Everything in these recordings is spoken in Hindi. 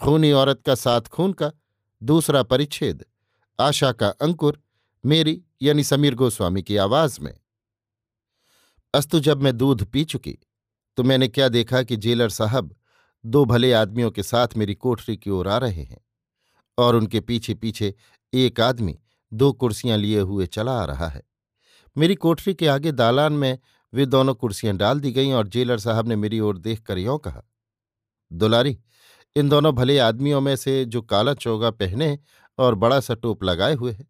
खूनी औरत का साथ खून का दूसरा परिच्छेद। आशा का अंकुर मेरी, यानी समीर गोस्वामी की आवाज़ में। अस्तु, जब मैं दूध पी चुकी तो मैंने क्या देखा कि जेलर साहब दो भले आदमियों के साथ मेरी कोठरी की ओर आ रहे हैं और उनके पीछे पीछे एक आदमी दो कुर्सियाँ लिए हुए चला आ रहा है। मेरी कोठरी के आगे दालान में वे दोनों कुर्सियाँ डाल दी गईं और जेलर साहब ने मेरी ओर देखकर यों कहा, दुलारी इन दोनों भले आदमियों में से जो काला चोगा पहने और बड़ा सा टोप लगाए हुए है,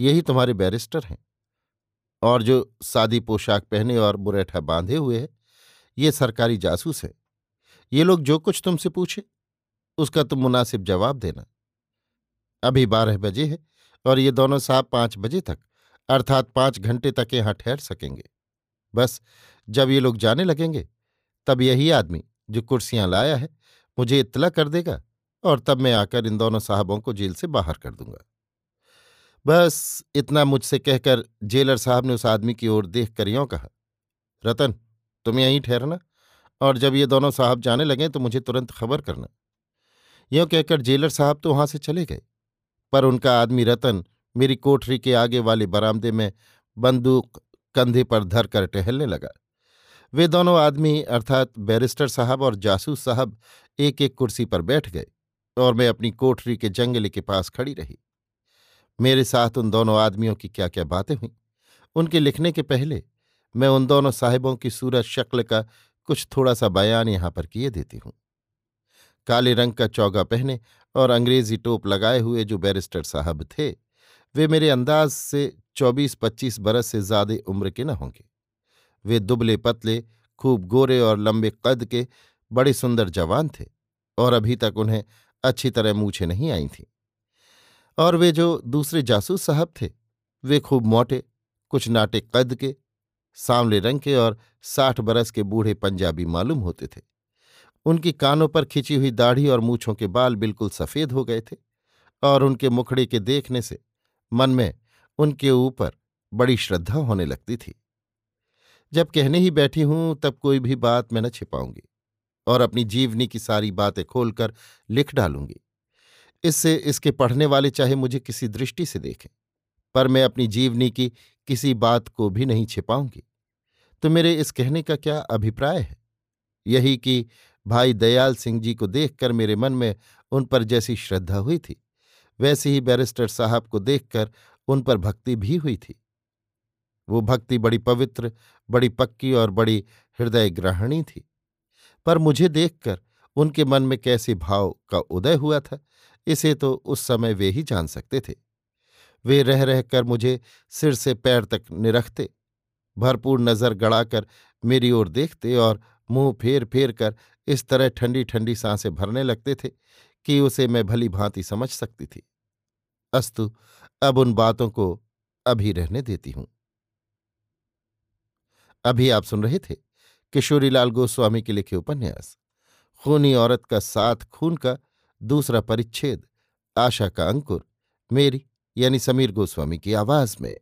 यही तुम्हारे बैरिस्टर हैं। और जो सादी पोशाक पहने और बुरेठा बांधे हुए है, ये सरकारी जासूस है। ये लोग जो कुछ तुमसे पूछे, उसका तुम मुनासिब जवाब देना। अभी बारह बजे है और ये दोनों साहब पाँच बजे तक, अर्थात पाँच घंटे तक यहाँ ठहर सकेंगे। बस, जब ये लोग जाने लगेंगे, तब यही आदमी जो कुर्सियाँ लाया है मुझे इत्तला कर देगा और तब मैं आकर इन दोनों साहबों को जेल से बाहर कर दूँगा। बस इतना मुझसे कहकर जेलर साहब ने उस आदमी की ओर देख कर यों कहा, रतन, तुम यहीं ठहरना और जब ये दोनों साहब जाने लगे तो मुझे तुरंत खबर करना। यों कहकर जेलर साहब तो वहाँ से चले गए, पर उनका आदमी रतन मेरी कोठरी के आगे वाले बरामदे में बंदूक कंधे पर धरकर टहलने लगा। वे दोनों आदमी अर्थात बैरिस्टर साहब और जासूस साहब एक एक कुर्सी पर बैठ गए और मैं अपनी कोठरी के जंगले के पास खड़ी रही। मेरे साथ उन दोनों आदमियों की क्या क्या बातें हुई? उनके लिखने के पहले मैं उन दोनों साहिबों की सूरत शक्ल का कुछ थोड़ा सा बयान यहाँ पर किए देती हूँ। काले रंग का चौगा पहने और अंग्रेज़ी टोप लगाए हुए जो बैरिस्टर साहब थे, वे मेरे अंदाज से चौबीस पच्चीस बरस से ज़्यादा उम्र के न होंगे। वे दुबले पतले, खूब गोरे और लंबे कद के बड़े सुंदर जवान थे और अभी तक उन्हें अच्छी तरह मूछे नहीं आई थीं। और वे जो दूसरे जासूस साहब थे, वे खूब मोटे, कुछ नाटे कद के सांवले रंग के और साठ बरस के बूढ़े पंजाबी मालूम होते थे। उनकी कानों पर खिंची हुई दाढ़ी और मूछों के बाल बिल्कुल सफ़ेद हो गए थे और उनके मुखड़े के देखने से मन में उनके ऊपर बड़ी श्रद्धा होने लगती थी। जब कहने ही बैठी हूँ, तब कोई भी बात मैं न छिपाऊँगी। और अपनी जीवनी की सारी बातें खोलकर लिख डालूँगी। इससे इसके पढ़ने वाले चाहे मुझे किसी दृष्टि से देखें, पर मैं अपनी जीवनी की किसी बात को भी नहीं छिपाऊँगी। तो मेरे इस कहने का क्या अभिप्राय है? यही कि भाई दयाल सिंह जी को देखकर मेरे मन में उन पर जैसी श्रद्धा हुई थी, वैसे ही बैरिस्टर साहब को देखकर उन पर भक्ति भी हुई थी। वो भक्ति बड़ी पवित्र, बड़ी पक्की और बड़ी हृदय ग्रहणी थी। पर मुझे देखकर उनके मन में कैसे भाव का उदय हुआ था, इसे तो उस समय वे ही जान सकते थे। वे रह रहकर मुझे सिर से पैर तक निरखते, भरपूर नज़र गड़ाकर मेरी ओर देखते और मुँह फेर फेर कर इस तरह ठंडी ठंडी साँसें भरने लगते थे कि उसे मैं भली भांति समझ सकती थी। अस्तु, अब उन बातों को अभी रहने देती हूँ। अभी आप सुन रहे थे? किशोरीलाल गोस्वामी के लिखे उपन्यास, खूनी औरत का साथ खून का दूसरा परिच्छेद, आशा का अंकुर, मेरी यानी समीर गोस्वामी की आवाज़ में।